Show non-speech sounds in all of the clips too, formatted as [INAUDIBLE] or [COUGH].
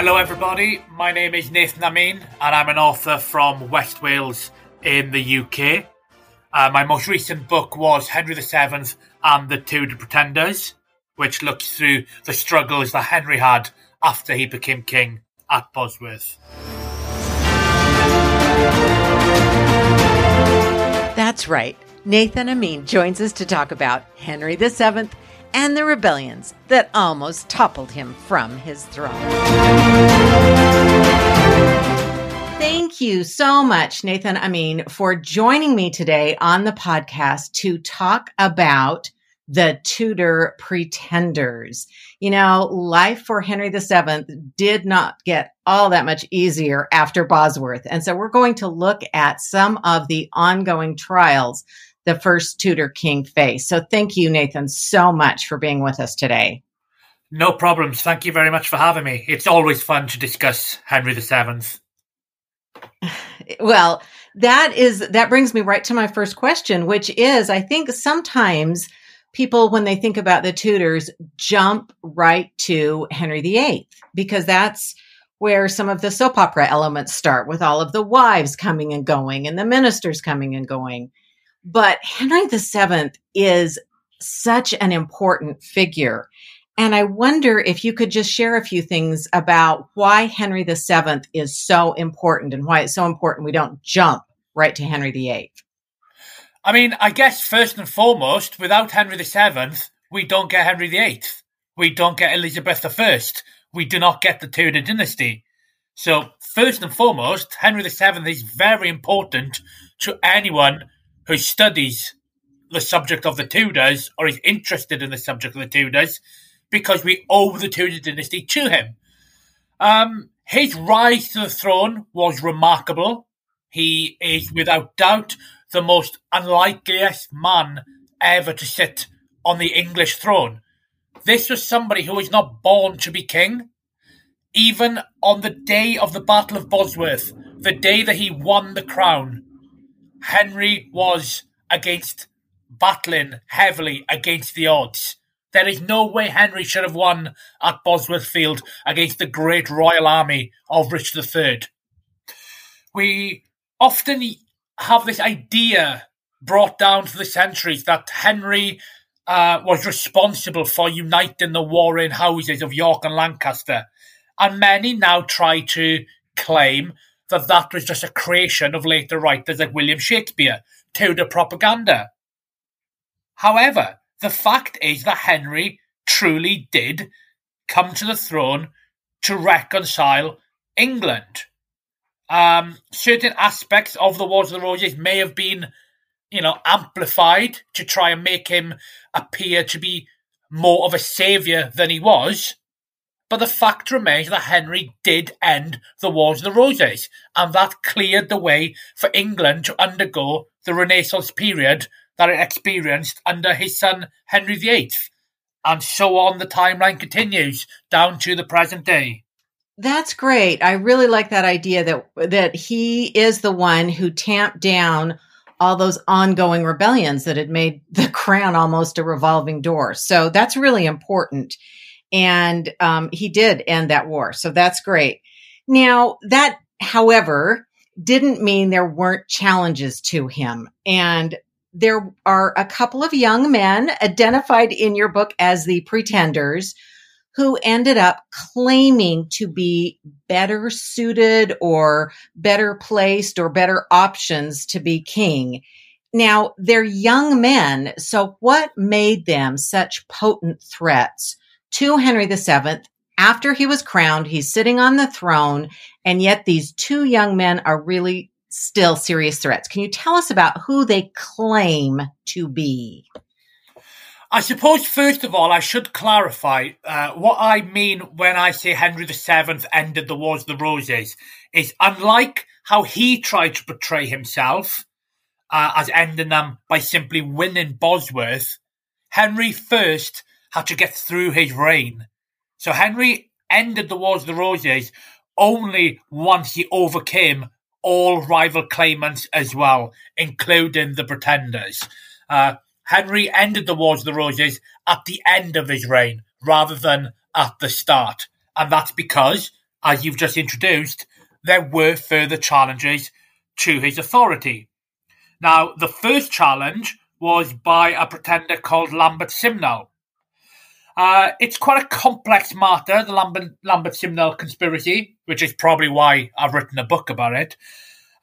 Hello, everybody. My name is Nathan Amin, and I'm an author from West Wales in the UK. Uh, my most recent book was Henry VII and the Tudor Pretenders, which looks through the struggles that Henry had after he became king at Bosworth. That's right. Nathan Amin joins us to talk about Henry VII and the rebellions that almost toppled him from his throne. Thank you so much, Nathan Amin, for joining me today on the podcast to talk about the Tudor pretenders. You know, life for Henry VII did not get all that much easier after Bosworth. And so we're going to look at some of the ongoing trials the first Tudor king faced. So thank you, Nathan, so much for being with us today. No problems. Thank you very much for having me. It's always fun to discuss Henry VII. [SIGHS] Well, that is that brings me right to my first question, which is I think sometimes people when they think about the Tudors jump right to Henry VIII because that's where some of the soap opera elements start with all of the wives coming and going and the ministers coming and going. But Henry VII is such an important figure. And I wonder if you could just share a few things about why Henry VII is so important and why it's so important we don't jump right to Henry VIII. I mean, I guess first and foremost, without Henry VII, we don't get Henry VIII. We don't get Elizabeth I. We do not get the Tudor dynasty. So, first and foremost, Henry VII is very important to anyone who studies the subject of the Tudors or is interested in the subject of the Tudors because we owe the Tudor dynasty to him. Um, his rise to the throne was remarkable. He is without doubt the most unlikeliest man ever to sit on the English throne. This was somebody who was not born to be king. Even on the day of the Battle of Bosworth, the day that he won the crown, Henry was against battling heavily against the odds. There is no way Henry should have won at Bosworth Field against the great royal army of Richard III. We often have this idea brought down through the centuries that Henry uh, was responsible for uniting the warring houses of York and Lancaster. And many now try to claim that that was just a creation of later writers like William Shakespeare, Tudor propaganda. However, the fact is that Henry truly did come to the throne to reconcile England. Um, certain aspects of the Wars of the Roses may have been, you know, amplified to try and make him appear to be more of a saviour than he was. But the fact remains that Henry did end the Wars of the Roses, and that cleared the way for England to undergo the Renaissance period that it experienced under his son Henry VIII. And so on the timeline continues down to the present day. That's great. I really like that idea that that he is the one who tamped down all those ongoing rebellions that had made the [LAUGHS] crown almost a revolving door. So that's really important and um, he did end that war. So that's great. Now, that, however, didn't mean there weren't challenges to him. And there are a couple of young men identified in your book as the pretenders who ended up claiming to be better suited or better placed or better options to be king. Now, they're young men. So what made them such potent threats to Henry VII after he was crowned. He's sitting on the throne, and yet these two young men are really still serious threats. Can you tell us about who they claim to be? I suppose, first of all, I should clarify uh, what I mean when I say Henry VII ended the Wars of the Roses is unlike how he tried to portray himself uh, as ending them by simply winning Bosworth, Henry first had to get through his reign. So Henry ended the Wars of the Roses only once he overcame all rival claimants as well, including the Pretenders. Uh, Henry ended the Wars of the Roses at the end of his reign rather than at the start. And that's because as you've just introduced, there were further challenges to his authority. Now, the first challenge was by a pretender called Lambert Simnel. Uh, it's quite a complex matter, the Lambert, Lambert Simnel conspiracy, which is probably why I've written a book about it.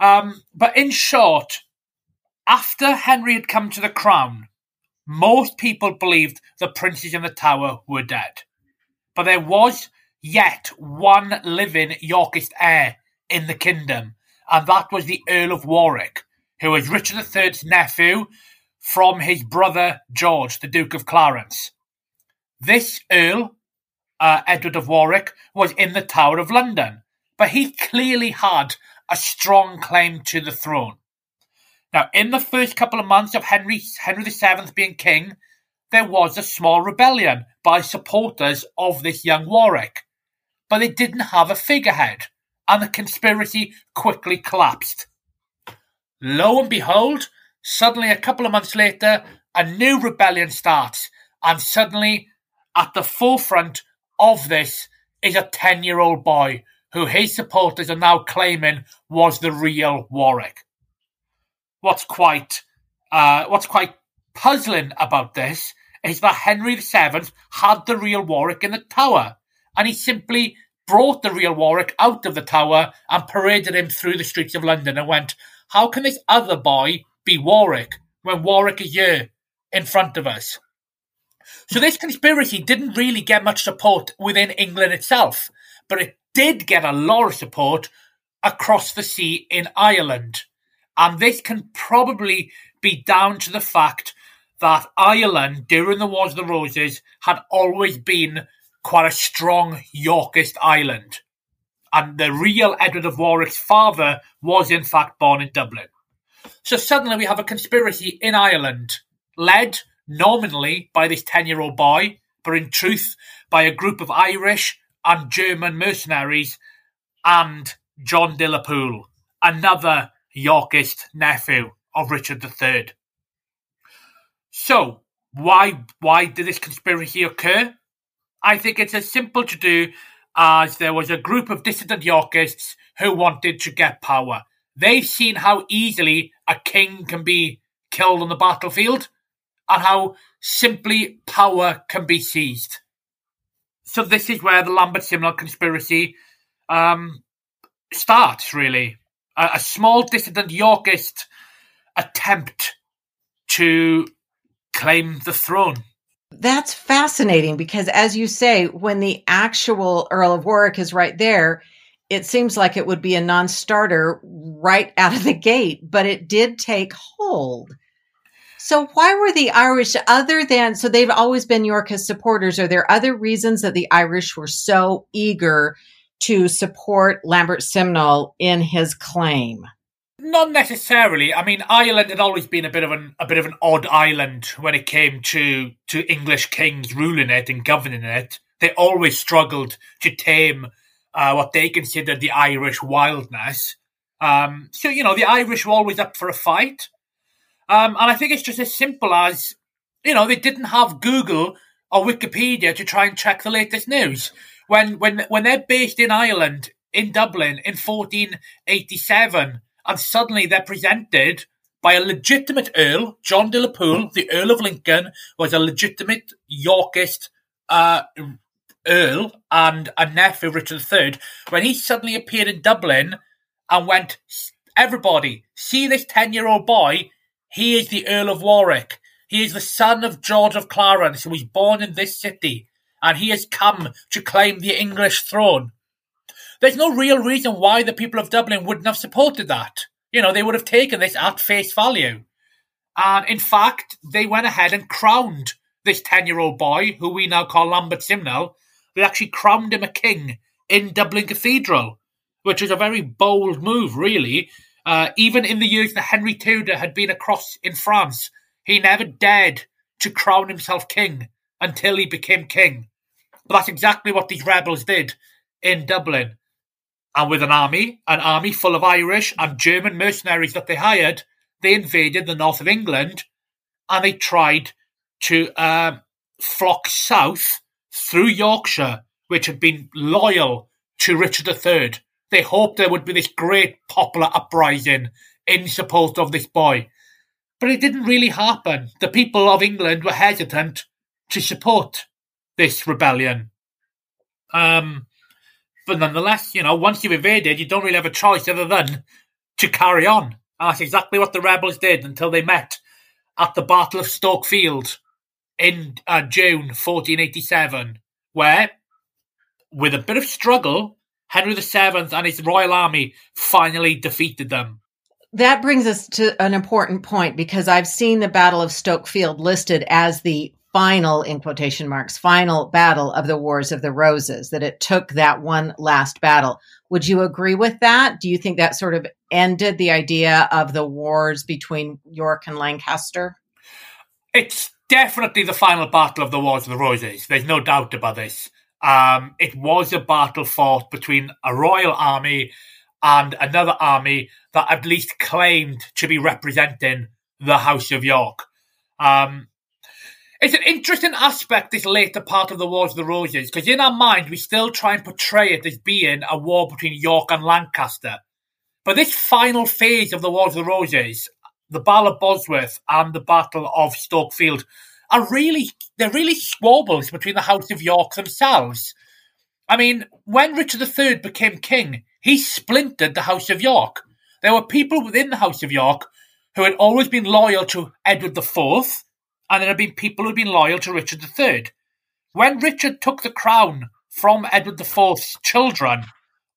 Um, but in short, after Henry had come to the crown, most people believed the princes in the tower were dead. But there was yet one living Yorkist heir in the kingdom, and that was the Earl of Warwick, who was Richard III's nephew from his brother George, the Duke of Clarence. This Earl, uh, Edward of Warwick, was in the Tower of London, but he clearly had a strong claim to the throne. Now, in the first couple of months of Henry Henry VII being king, there was a small rebellion by supporters of this young Warwick, but they didn't have a figurehead, and the conspiracy quickly collapsed. Lo and behold, suddenly a couple of months later, a new rebellion starts, and suddenly, at the forefront of this is a 10 year old boy who his supporters are now claiming was the real Warwick. What's quite, uh, what's quite puzzling about this is that Henry VII had the real Warwick in the tower, and he simply brought the real Warwick out of the tower and paraded him through the streets of London and went, How can this other boy be Warwick when Warwick is here in front of us? So this conspiracy didn't really get much support within England itself, but it did get a lot of support across the sea in Ireland. And this can probably be down to the fact that Ireland, during the Wars of the Roses, had always been quite a strong Yorkist island. And the real Edward of Warwick's father was, in fact, born in Dublin. So suddenly we have a conspiracy in Ireland, led nominally by this 10 year old boy, but in truth by a group of Irish and German mercenaries and John de la Pole, another Yorkist nephew of Richard III. So, why why did this conspiracy occur? I think it's as simple to do as there was a group of dissident Yorkists who wanted to get power. They've seen how easily a king can be killed on the battlefield and how simply power can be seized. So this is where the Lambert Simnel conspiracy um, starts, really. A, a small dissident Yorkist attempt to claim the throne. That's fascinating because, as you say, when the actual Earl of Warwick is right there, it seems like it would be a non starter right out of the gate, but it did take hold. So, why were the Irish, other than, so they've always been Yorkist supporters, are there other reasons that the Irish were so eager to support Lambert Simnel in his claim? Not necessarily. I mean, Ireland had always been a bit of an a bit of an odd island when it came to to English kings ruling it and governing it. They always struggled to tame uh, what they considered the Irish wildness. Um, so you know, the Irish were always up for a fight, um, and I think it's just as simple as you know they didn't have Google or Wikipedia to try and check the latest news when when when they're based in Ireland in Dublin in 1487 and suddenly they're presented by a legitimate Earl, John de la Pole, the Earl of Lincoln, was a legitimate Yorkist uh, Earl and a nephew of Richard III. When he suddenly appeared in Dublin and went, Everybody, see this 10 year old boy? He is the Earl of Warwick. He is the son of George of Clarence, who was born in this city, and he has come to claim the English throne. There's no real reason why the people of Dublin wouldn't have supported that. You know, they would have taken this at face value. And in fact, they went ahead and crowned this 10 year old boy, who we now call Lambert Simnel. They actually crowned him a king in Dublin Cathedral, which was a very bold move, really. Uh, even in the years that Henry Tudor had been across in France, he never dared to crown himself king until he became king. But that's exactly what these rebels did in Dublin and with an army, an army full of Irish and German mercenaries that they hired, they invaded the north of England and they tried to uh, flock south through Yorkshire, which had been loyal to Richard III. They hoped there would be this great popular uprising in support of this boy. But it didn't really happen. The people of England were hesitant to support this rebellion. Um, but nonetheless, you know, once you've invaded, you don't really have a choice other than to carry on. And that's exactly what the rebels did until they met at the Battle of Stoke Field in uh, June 1487, where, with a bit of struggle, Henry VII and his royal army finally defeated them. That brings us to an important point because I've seen the Battle of Stoke Field listed as the final, in quotation marks, final battle of the Wars of the Roses, that it took that one last battle. Would you agree with that? Do you think that sort of ended the idea of the wars between York and Lancaster? It's definitely the final battle of the Wars of the Roses. There's no doubt about this. Um, it was a battle fought between a royal army and another army that at least claimed to be representing the House of York. Um, it's an interesting aspect, this later part of the Wars of the Roses, because in our mind we still try and portray it as being a war between York and Lancaster. But this final phase of the Wars of the Roses, the Battle of Bosworth and the Battle of Stoke Field, are really they're really squabbles between the House of York themselves. I mean, when Richard III became king, he splintered the House of York. There were people within the House of York who had always been loyal to Edward IV, and there had been people who had been loyal to Richard III. When Richard took the crown from Edward IV's children,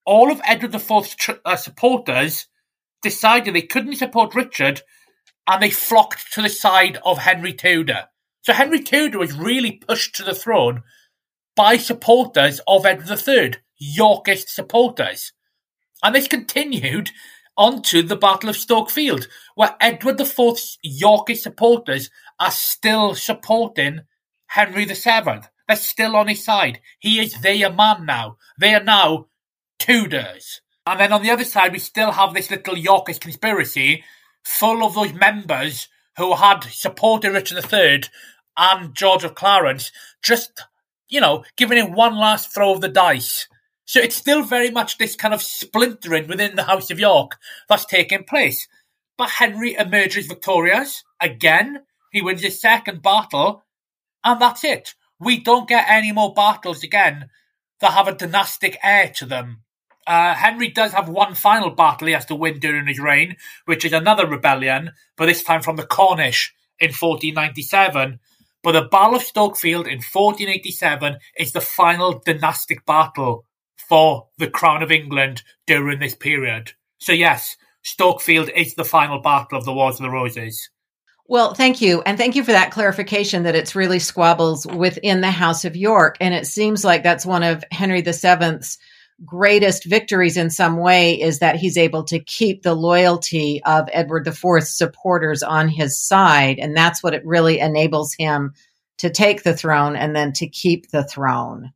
all of Edward IV's uh, supporters decided they couldn't support Richard, and they flocked to the side of Henry Tudor. So Henry Tudor was really pushed to the throne by supporters of Edward III, Yorkist supporters. And this continued onto the Battle of Stoke Field, where Edward IV's Yorkist supporters are still supporting Henry VII. They're still on his side. He is their man now. They are now Tudors. And then on the other side, we still have this little Yorkist conspiracy full of those members who had supported Richard III and George of Clarence, just, you know, giving it one last throw of the dice. So it's still very much this kind of splintering within the House of York that's taking place. But Henry emerges victorious again. He wins his second battle, and that's it. We don't get any more battles again that have a dynastic heir to them. Uh, Henry does have one final battle he has to win during his reign, which is another rebellion, but this time from the Cornish in 1497. But the Battle of Stokefield in 1487 is the final dynastic battle for the Crown of England during this period. So, yes, Stokefield is the final battle of the Wars of the Roses. Well, thank you. And thank you for that clarification that it's really squabbles within the House of York. And it seems like that's one of Henry VII's greatest victories in some way is that he's able to keep the loyalty of Edward IV's supporters on his side. And that's what it really enables him to take the throne and then to keep the throne.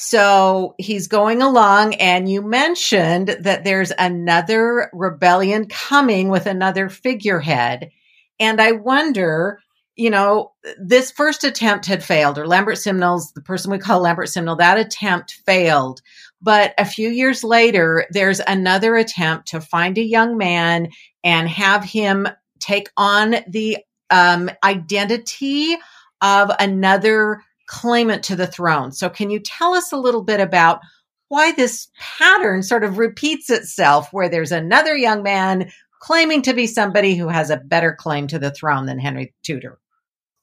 So he's going along, and you mentioned that there's another rebellion coming with another figurehead. And I wonder, you know, this first attempt had failed, or Lambert Simnel's, the person we call Lambert Simnel, that attempt failed. But a few years later, there's another attempt to find a young man and have him take on the um, identity of another claimant to the throne. So, can you tell us a little bit about why this pattern sort of repeats itself, where there's another young man claiming to be somebody who has a better claim to the throne than Henry Tudor?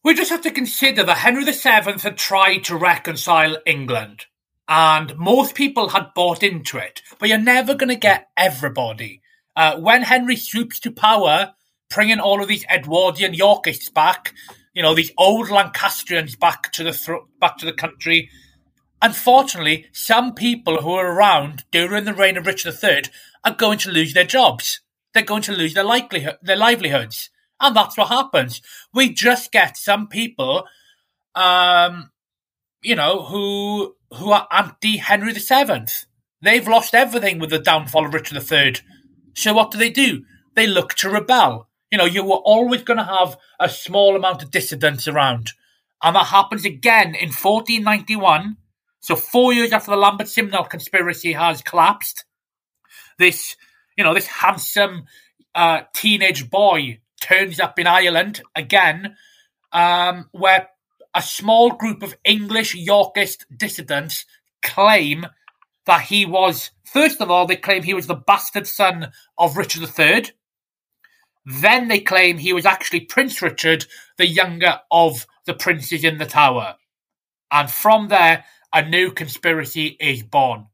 We just have to consider that Henry VII had tried to reconcile England and most people had bought into it. But you're never going to get everybody. Uh, when Henry swoops to power, bringing all of these Edwardian Yorkists back, you know, these old Lancastrians back to the th- back to the country. Unfortunately, some people who were around during the reign of Richard III are going to lose their jobs. They're going to lose their likelihood, their livelihoods, and that's what happens. We just get some people, um, you know, who who are anti Henry VII. They've lost everything with the downfall of Richard III. So what do they do? They look to rebel. You know, you were always going to have a small amount of dissidents around. And that happens again in 1491. So four years after the Lambert Simnel conspiracy has collapsed, this, you know, this handsome uh, teenage boy turns up in Ireland again, um, where a small group of English Yorkist dissidents claim that he was, first of all, they claim he was the bastard son of Richard III. Then they claim he was actually Prince Richard, the younger of the princes in the tower. And from there, a new conspiracy is born.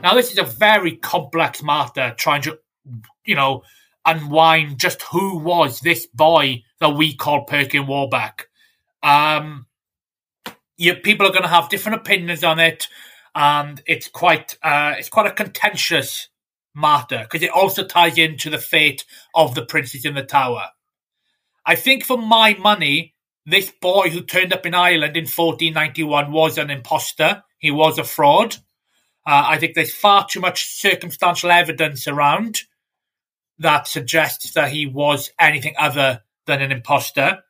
Now, this is a very complex matter, trying to, you know, unwind just who was this boy that we call Perkin Warbeck. Um, you, people are going to have different opinions on it, and it's quite uh, it's quite a contentious matter because it also ties into the fate of the princes in the tower. I think, for my money, this boy who turned up in Ireland in 1491 was an impostor. He was a fraud. Uh, I think there's far too much circumstantial evidence around that suggests that he was anything other than an impostor.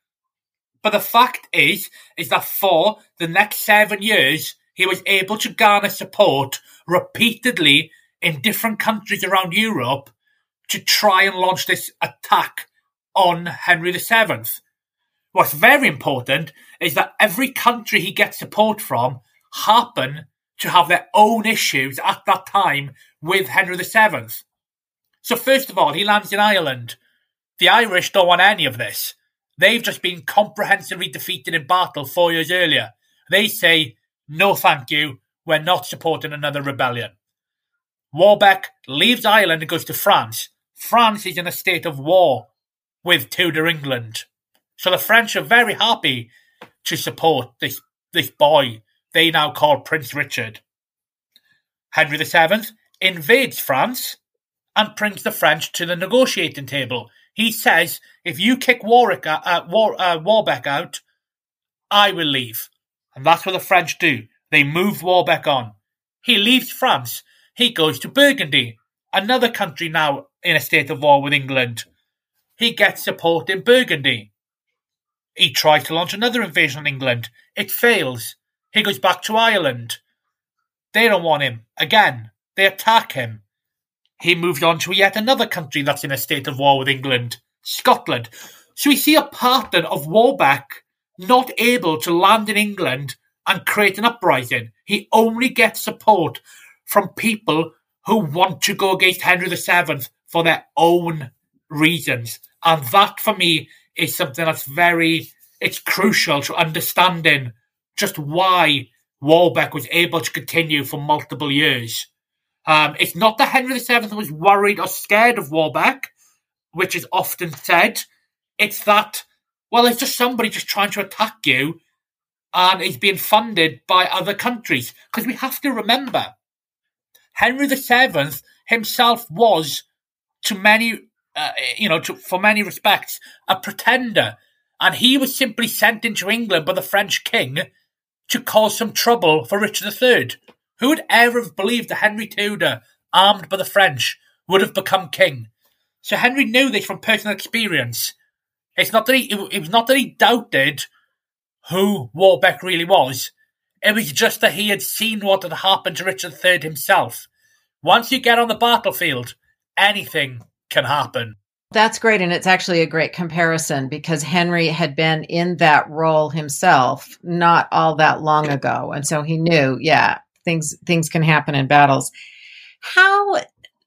But the fact is, is that for the next seven years, he was able to garner support repeatedly in different countries around Europe to try and launch this attack on Henry VII. What's very important is that every country he gets support from happen to have their own issues at that time with Henry VII. So, first of all, he lands in Ireland. The Irish don't want any of this. They've just been comprehensively defeated in battle four years earlier. They say, no thank you, we're not supporting another rebellion. Warbeck leaves Ireland and goes to France. France is in a state of war with Tudor England. So the French are very happy to support this, this boy they now call Prince Richard. Henry VII invades France and brings the French to the negotiating table. He says, if you kick Warwick, uh, War, uh, Warbeck out, I will leave. And that's what the French do. They move Warbeck on. He leaves France. He goes to Burgundy, another country now in a state of war with England. He gets support in Burgundy. He tries to launch another invasion on England. It fails. He goes back to Ireland. They don't want him. Again, they attack him. He moved on to yet another country that's in a state of war with England, Scotland. So we see a pattern of Warbeck not able to land in England and create an uprising. He only gets support from people who want to go against Henry VII for their own reasons. And that for me is something that's very it's crucial to understanding just why Warbeck was able to continue for multiple years. Um, it's not that Henry VII was worried or scared of Warbeck, which is often said. It's that, well, it's just somebody just trying to attack you and he's being funded by other countries. Because we have to remember, Henry VII himself was, to many, uh, you know, to, for many respects, a pretender. And he was simply sent into England by the French king to cause some trouble for Richard III. Who would ever have believed that Henry Tudor, armed by the French, would have become king? So Henry knew this from personal experience. It's not that he, it was not that he doubted who Warbeck really was. It was just that he had seen what had happened to Richard III himself. Once you get on the battlefield, anything can happen. That's great. And it's actually a great comparison because Henry had been in that role himself not all that long ago. And so he knew, yeah, things things can happen in battles. How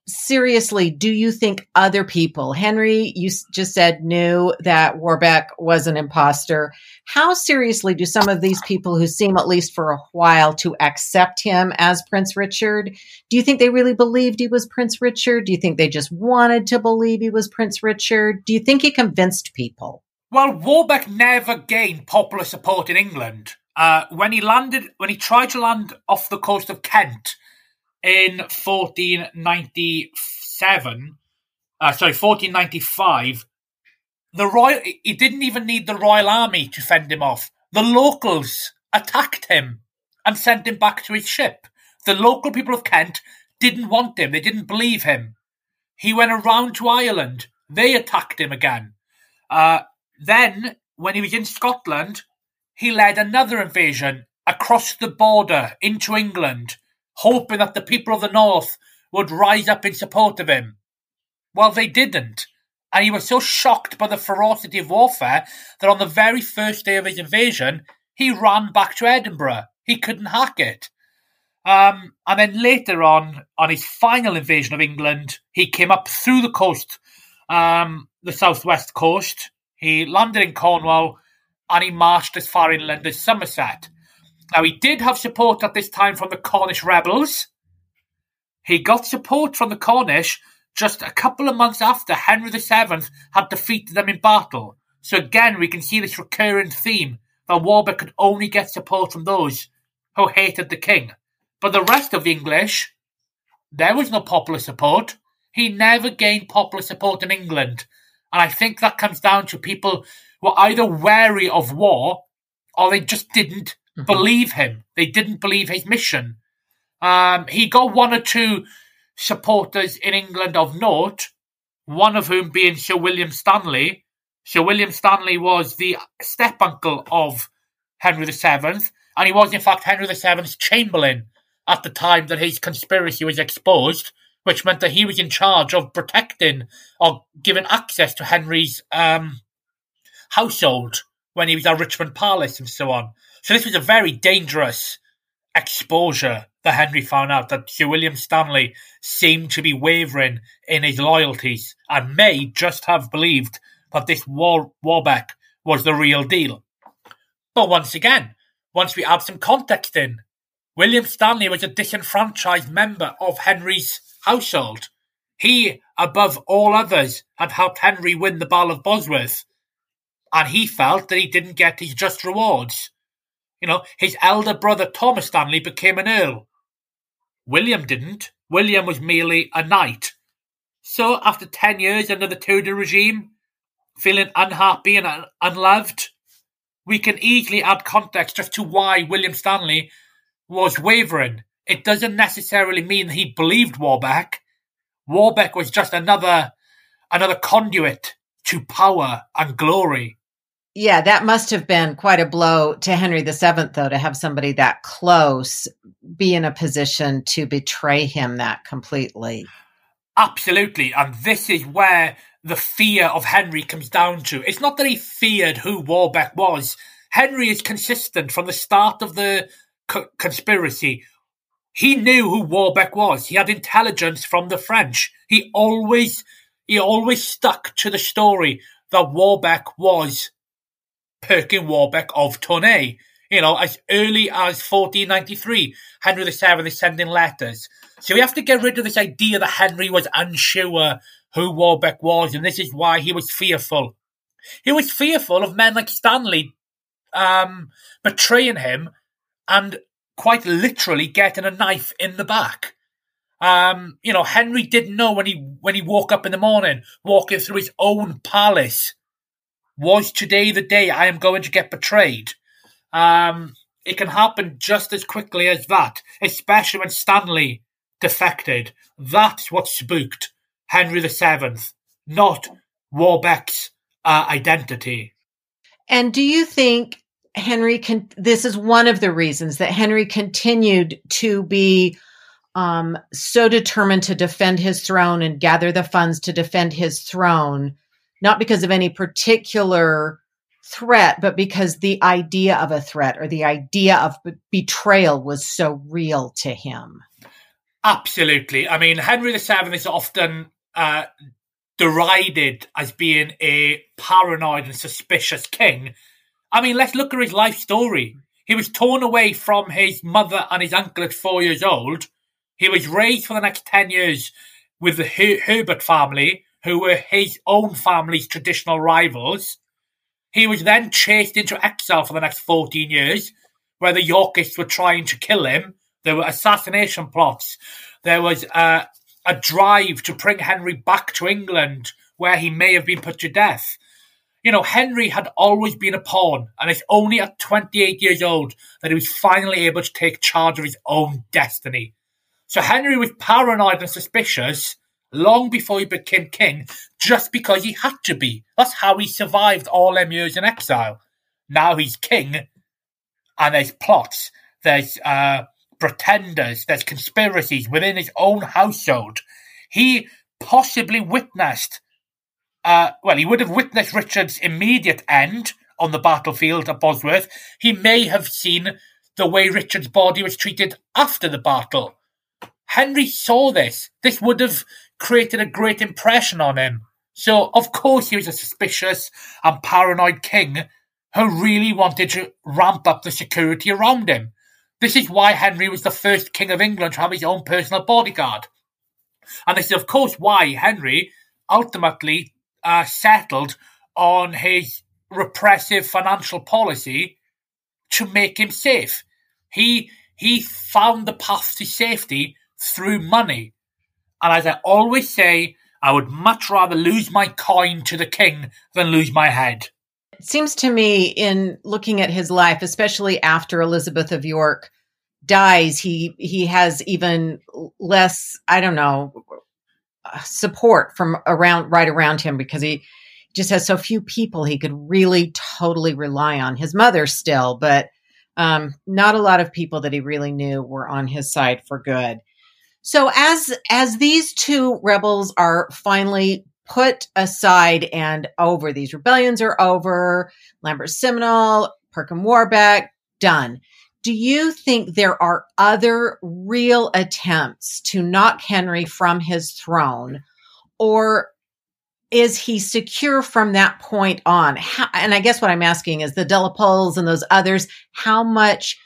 seriously do you think other people, Henry, you just said knew that Warbeck was an imposter. How seriously do some of these people who seem, at least for a while, to accept him as Prince Richard? Do you think they really believed he was Prince Richard? Do you think they just wanted to believe he was Prince Richard? Do you think he convinced people? Well, Warbeck never gained popular support in England. Uh, when he landed, when he tried to land off the coast of Kent, in 1497, uh, sorry, 1495, the royal he didn't even need the royal army to fend him off. The locals attacked him and sent him back to his ship. The local people of Kent didn't want him. They didn't believe him. He went around to Ireland. They attacked him again. Uh, then, when he was in Scotland, he led another invasion across the border into England, hoping that the people of the north would rise up in support of him. Well, they didn't. And he was so shocked by the ferocity of warfare that on the very first day of his invasion, he ran back to Edinburgh. He couldn't hack it. Um, and then later on, on his final invasion of England, he came up through the coast, um, the southwest coast. He landed in Cornwall and he marched as far inland as Somerset. Now, he did have support at this time from the Cornish rebels. He got support from the Cornish just a couple of months after Henry VII had defeated them in battle. So again, we can see this recurring theme that Warbeck could only get support from those who hated the king. But the rest of the English, there was no popular support. He never gained popular support in England. And I think that comes down to people were either wary of war or they just didn't mm-hmm. believe him. They didn't believe his mission. Um, he got one or two supporters in England of note, one of whom being Sir William Stanley. Sir William Stanley was the step uncle of Henry VII, and he was in fact Henry VII's chamberlain at the time that his conspiracy was exposed, which meant that he was in charge of protecting or giving access to Henry's um, household when he was at Richmond Palace and so on. So this was a very dangerous exposure that Henry found out that Sir William Stanley seemed to be wavering in his loyalties and may just have believed that this War- Warbeck was the real deal. But once again, once we add some context in, William Stanley was a disenfranchised member of Henry's household. He, above all others, had helped Henry win the Battle of Bosworth, and he felt that he didn't get his just rewards. You know, his elder brother Thomas Stanley became an earl. William didn't. William was merely a knight. So, after 10 years under the Tudor regime, feeling unhappy and un- unloved, we can easily add context as to why William Stanley was wavering. It doesn't necessarily mean he believed Warbeck. Warbeck was just another another conduit to power and glory. Yeah, that must have been quite a blow to Henry VII, though, to have somebody that close be in a position to betray him that completely. Absolutely. And this is where the fear of Henry comes down to. It's not that he feared who Warbeck was. Henry is consistent from the start of the co- conspiracy. He knew who Warbeck was. He had intelligence from the French. He always, he always stuck to the story that Warbeck was Perkin Warbeck of Tournay. You know, as early as 1493, Henry VII is sending letters. So we have to get rid of this idea that Henry was unsure who Warbeck was, and this is why he was fearful. He was fearful of men like Stanley um, betraying him and quite literally getting a knife in the back. Um, you know, Henry didn't know when he when he woke up in the morning, walking through his own palace, was today the day I am going to get betrayed? Um, it can happen just as quickly as that, especially when Stanley defected. That's what spooked Henry VII, not Warbeck's uh, identity. And do you think Henry can? This is one of the reasons that Henry continued to be um, so determined to defend his throne and gather the funds to defend his throne not because of any particular threat, but because the idea of a threat or the idea of betrayal was so real to him. Absolutely. I mean, Henry VII is often uh, derided as being a paranoid and suspicious king. I mean, let's look at his life story. He was torn away from his mother and his uncle at four years old. He was raised for the next 10 years with the Her- Herbert family, who were his own family's traditional rivals. He was then chased into exile for the next 14 years, where the Yorkists were trying to kill him. There were assassination plots. There was uh, a drive to bring Henry back to England, where he may have been put to death. You know, Henry had always been a pawn, and it's only at 28 years old that he was finally able to take charge of his own destiny. So Henry was paranoid and suspicious, long before he became king just because he had to be. That's how he survived all them years in exile. Now he's king, and there's plots, there's uh, pretenders, there's conspiracies within his own household. He possibly witnessed, uh, well, he would have witnessed Richard's immediate end on the battlefield at Bosworth. He may have seen the way Richard's body was treated after the battle. Henry saw this. This would have created a great impression on him. So, of course, he was a suspicious and paranoid king who really wanted to ramp up the security around him. This is why Henry was the first king of England to have his own personal bodyguard. And this is, of course, why Henry ultimately uh, settled on his repressive financial policy to make him safe. He he found the path to safety through money. And as I always say, I would much rather lose my coin to the king than lose my head. It seems to me, in looking at his life, especially after Elizabeth of York dies, he he has even less. I don't know support from around right around him because he just has so few people he could really totally rely on. His mother still, but um, not a lot of people that he really knew were on his side for good. So as as these two rebels are finally put aside and over, these rebellions are over, Lambert Simnel, Perkin Warbeck, done. Do you think there are other real attempts to knock Henry from his throne? Or is he secure from that point on? How, and I guess what I'm asking is the de la Poles and those others, how much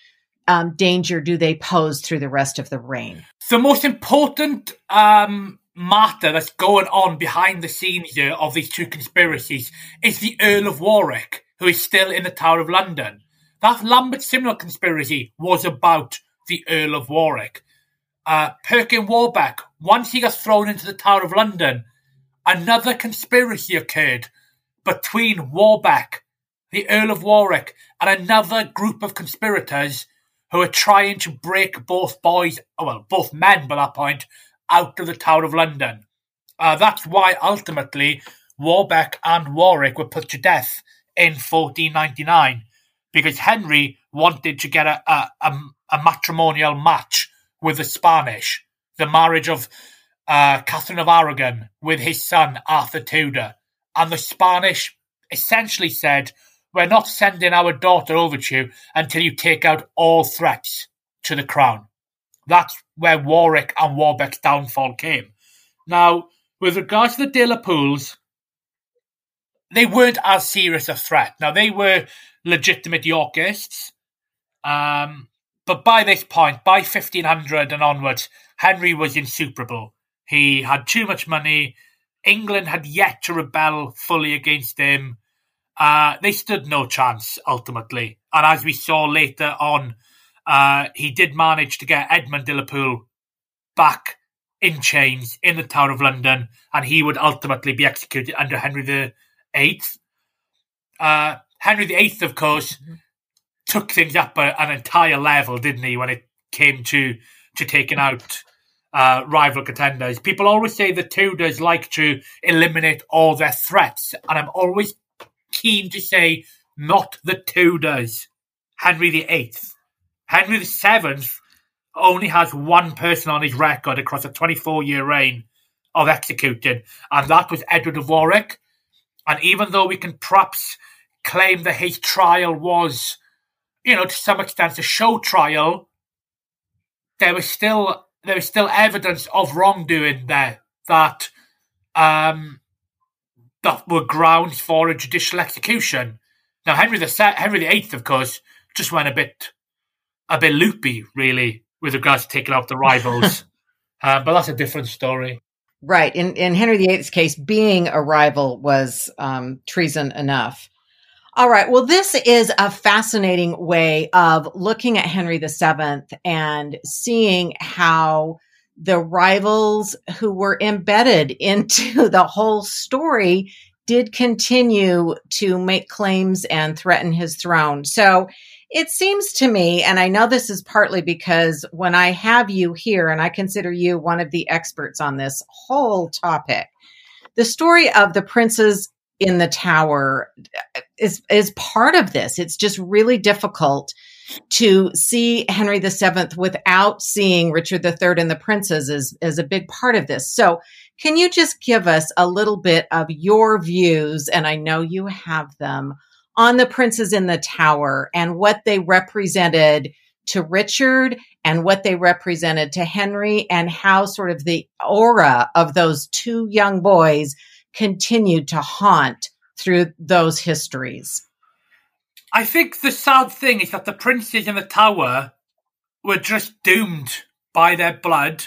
um, danger do they pose through the rest of the reign? The most important um, matter that's going on behind the scenes here of these two conspiracies is the Earl of Warwick, who is still in the Tower of London. That Lambert Simnel conspiracy was about the Earl of Warwick. Uh, Perkin Warbeck, once he got thrown into the Tower of London, another conspiracy occurred between Warbeck, the Earl of Warwick, and another group of conspirators who are trying to break both boys, oh, well, both men by that point, out of the Tower of London. Uh, that's why ultimately Warbeck and Warwick were put to death in 1499 because Henry wanted to get a, a, a, a matrimonial match with the Spanish, the marriage of uh, Catherine of Aragon with his son Arthur Tudor. And the Spanish essentially said, we're not sending our daughter over to you until you take out all threats to the crown. That's where Warwick and Warbeck's downfall came. Now, with regards to the De La Poles, they weren't as serious a threat. Now, they were legitimate Yorkists, um, but by this point, by 1500 and onwards, Henry was insuperable. He had too much money. England had yet to rebel fully against him. Uh, they stood no chance ultimately. And as we saw later on, uh, he did manage to get Edmund de la Pole back in chains in the Tower of London, and he would ultimately be executed under Henry VIII. Uh, Henry VIII, of course, mm-hmm. took things up a, an entire level, didn't he, when it came to to taking out uh, rival contenders. People always say the Tudors like to eliminate all their threats, and I'm always keen to say not the Tudors. Henry VIII. Henry VII only has one person on his record across a 24 year reign of executing, and that was Edward of Warwick. And even though we can perhaps claim that his trial was, you know, to some extent a show trial, there was still there was still evidence of wrongdoing there that um, that were grounds for a judicial execution. Now, Henry the Henry VIII, of course, just went a bit a bit loopy, really, with regards to taking out the rivals. [LAUGHS] uh, but that's a different story. Right. In in Henry VIII's case, being a rival was um, treason enough. All right. Well, this is a fascinating way of looking at Henry VII and seeing how the rivals who were embedded into [LAUGHS] the whole story did continue to make claims and threaten his throne. So it seems to me, and I know this is partly because when I have you here, and I consider you one of the experts on this whole topic, the story of the princes in the tower is is part of this. It's just really difficult to see Henry VII without seeing Richard III and the princes is, is a big part of this. So, can you just give us a little bit of your views? And I know you have them on the princes in the tower and what they represented to Richard and what they represented to Henry and how sort of the aura of those two young boys continued to haunt through those histories. I think the sad thing is that the princes in the tower were just doomed by their blood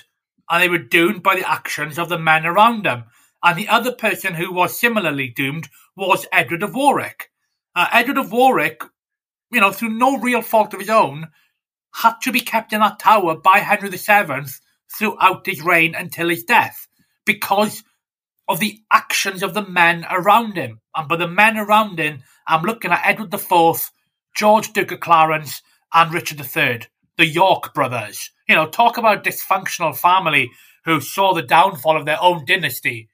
and they were doomed by the actions of the men around them. And the other person who was similarly doomed was Edward of Warwick. Uh, Edward of Warwick, you know, through no real fault of his own, had to be kept in that tower by Henry VII throughout his reign until his death because of the actions of the men around him. And by the men around him, I'm looking at Edward IV, George Duke of Clarence, and Richard III, the York brothers. You know, talk about dysfunctional family who saw the downfall of their own dynasty.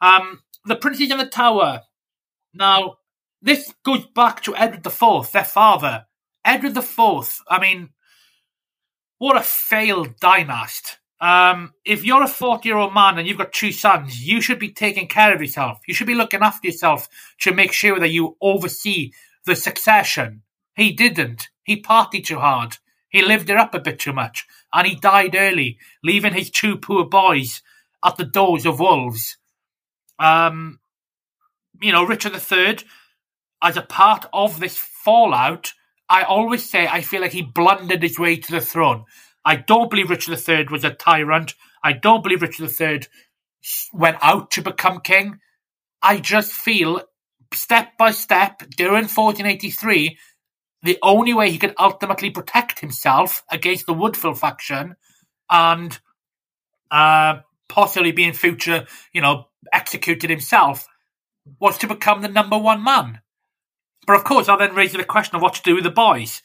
Um, the princes in the tower. Now, this goes back to Edward IV, their father. Edward IV, I mean, what a failed dynast. Um, if you're a 40 year old man and you've got two sons, you should be taking care of yourself. You should be looking after yourself to make sure that you oversee the succession. He didn't. He partied too hard. He lived it up a bit too much. And he died early, leaving his two poor boys at the doors of wolves. Um, you know, Richard III, as a part of this fallout, I always say I feel like he blundered his way to the throne. I don't believe Richard III was a tyrant. I don't believe Richard III went out to become king. I just feel step by step during 1483, the only way he could ultimately protect himself against the Woodville faction and uh, possibly be in future, you know, executed himself was to become the number one man. But of course, I then raised the question of what to do with the boys.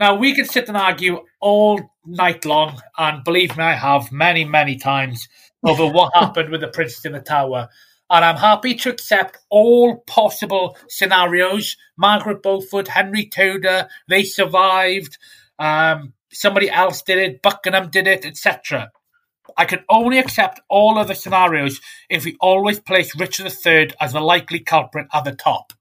Now, we can sit and argue all night long, and believe me, I have many, many times over what [LAUGHS] happened with the Princes in the Tower. And I'm happy to accept all possible scenarios. Margaret Beaufort, Henry Tudor, they survived. Um, somebody else did it, Buckingham did it, etc. I can only accept all other scenarios if we always place Richard III as the likely culprit at the top.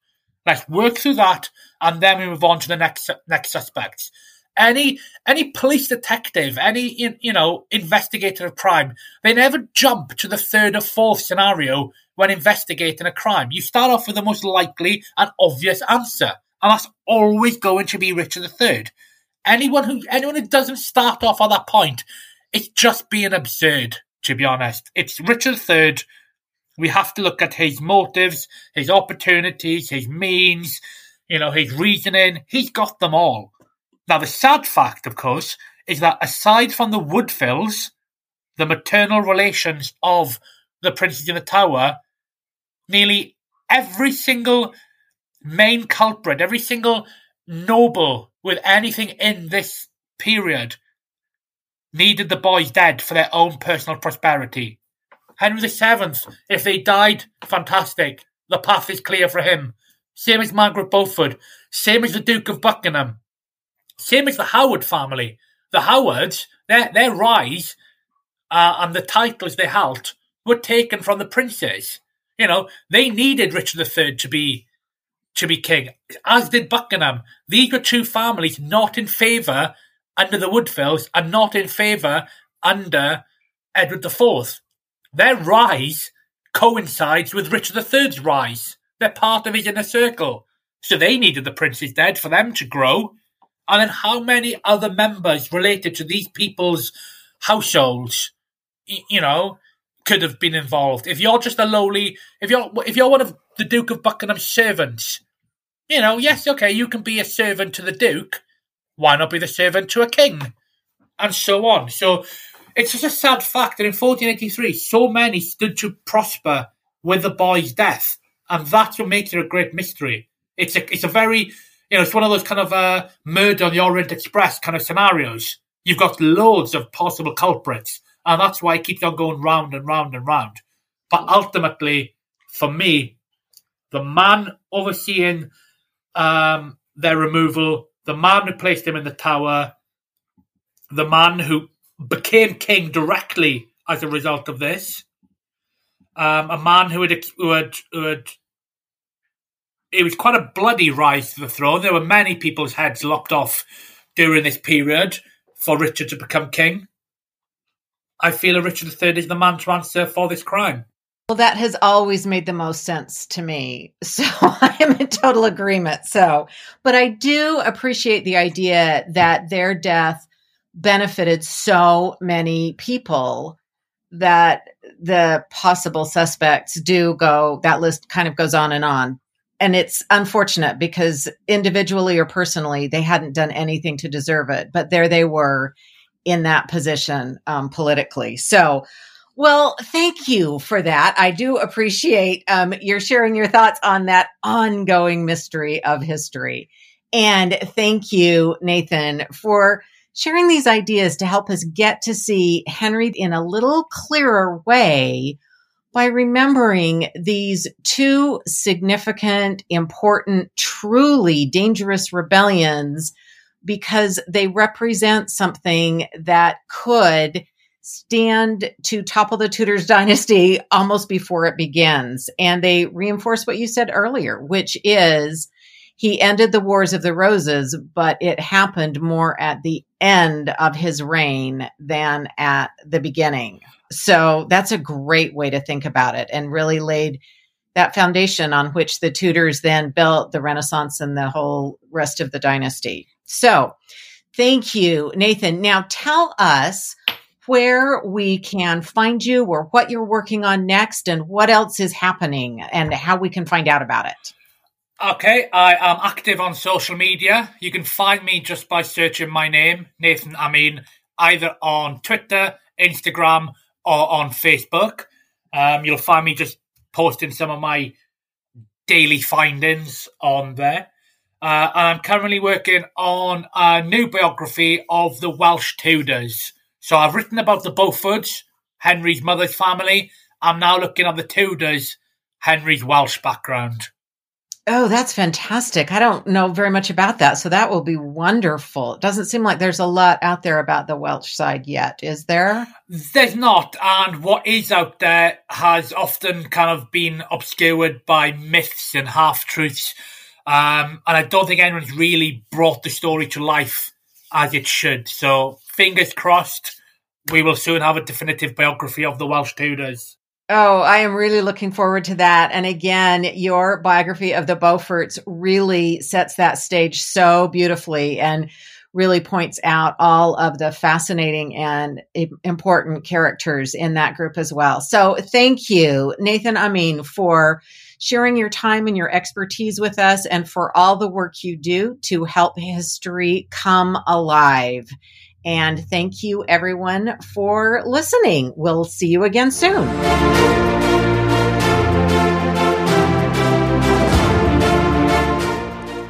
Let's work through that, and then we move on to the next next suspects. Any any police detective, any you know investigator of crime, they never jump to the third or fourth scenario when investigating a crime. You start off with the most likely and obvious answer, and that's always going to be Richard III. Anyone who anyone who doesn't start off at that point, it's just being absurd. To be honest, it's Richard III we have to look at his motives, his opportunities, his means, you know, his reasoning. He's got them all. Now, the sad fact, of course, is that aside from the Woodvilles, the maternal relations of the princes in the tower, nearly every single main culprit, every single noble with anything in this period needed the boys dead for their own personal prosperity. Henry VII, if they died, fantastic. The path is clear for him. Same as Margaret Beaufort. Same as the Duke of Buckingham. Same as the Howard family. The Howards, their, their rise uh, and the titles they held were taken from the princes. You know, they needed Richard III to be to be king, as did Buckingham. These were two families not in favour under the Woodvilles and not in favour under Edward IV. Their rise coincides with Richard III's rise. They're part of his inner circle. So they needed the princes dead for them to grow. And then how many other members related to these people's households, you know, could have been involved? If you're just a lowly, if you're if you're one of the Duke of Buckingham's servants, you know, yes, okay, you can be a servant to the Duke. Why not be the servant to a king? And so on. So it's just a sad fact that in 1483, so many stood to prosper with the boy's death, and that's what makes it a great mystery. It's a it's a very you know it's one of those kind of uh, murder on the Orient Express kind of scenarios. You've got loads of possible culprits, and that's why it keeps on going round and round and round. But ultimately, for me, the man overseeing um, their removal, the man who placed him in the tower, the man who became king directly as a result of this, um, a man who had, who had who had it was quite a bloody rise to the throne. There were many people's heads lopped off during this period for Richard to become king. I feel Richard III is the man to answer for this crime. Well, that has always made the most sense to me. [LAUGHS] So I am in total agreement. So, but I do appreciate the idea that their death benefited so many people that the possible suspects do go, that list kind of goes on and on. And it's unfortunate because individually or personally, they hadn't done anything to deserve it, but there they were in that position um, politically. So, well, thank you for that. I do appreciate um, your sharing your thoughts on that ongoing mystery of history. And thank you, Nathan, for sharing these ideas to help us get to see Henry in a little clearer way by remembering these two significant, important, truly dangerous rebellions because they represent something that could stand to topple the Tudors dynasty almost before it begins. And they reinforce what you said earlier, which is he ended the Wars of the Roses, but it happened more at the end of his reign than at the beginning. So that's a great way to think about it and really laid that foundation on which the Tudors then built the Renaissance and the whole rest of the dynasty. So thank you, Nathan. Now tell us where we can find you or what you're working on next and what else is happening and how we can find out about it. Okay, I am active on social media. You can find me just by searching my name, Nathan Amin, either on Twitter, Instagram, or on Facebook. Um, you'll find me just posting some of my daily findings on there. Uh, I'm currently working on a new biography of the Welsh Tudors. So I've written about the Beauforts, Henry's mother's family. I'm now looking at the Tudors, Henry's Welsh background. Oh, that's fantastic. I don't know very much about that. So that will be wonderful. It doesn't seem like there's a lot out there about the Welsh side yet, is there? There's not. And what is out there has often kind of been obscured by myths and half truths. Um, and I don't think anyone's really brought the story to life as it should. So fingers crossed, we will soon have a definitive biography of the Welsh Tudors. Oh, I am really looking forward to that. And again, your biography of the Beauforts really sets that stage so beautifully and really points out all of the fascinating and important characters in that group as well. So thank you, Nathan Amin, for sharing your time and your expertise with us and for all the work you do to help history come alive. And thank you, everyone, for listening. We'll see you again soon.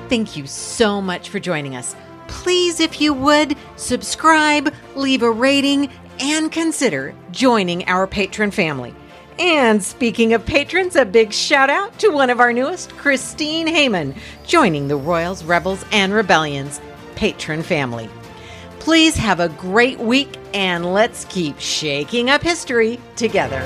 Thank you so much for joining us. Please, if you would, subscribe, leave a rating, and consider joining our patron family. And speaking of patrons, a big shout out to one of our newest, Christine Heyman, joining the Royals, Rebels, and Rebellions patron family. Please have a great week and let's keep shaking up history together.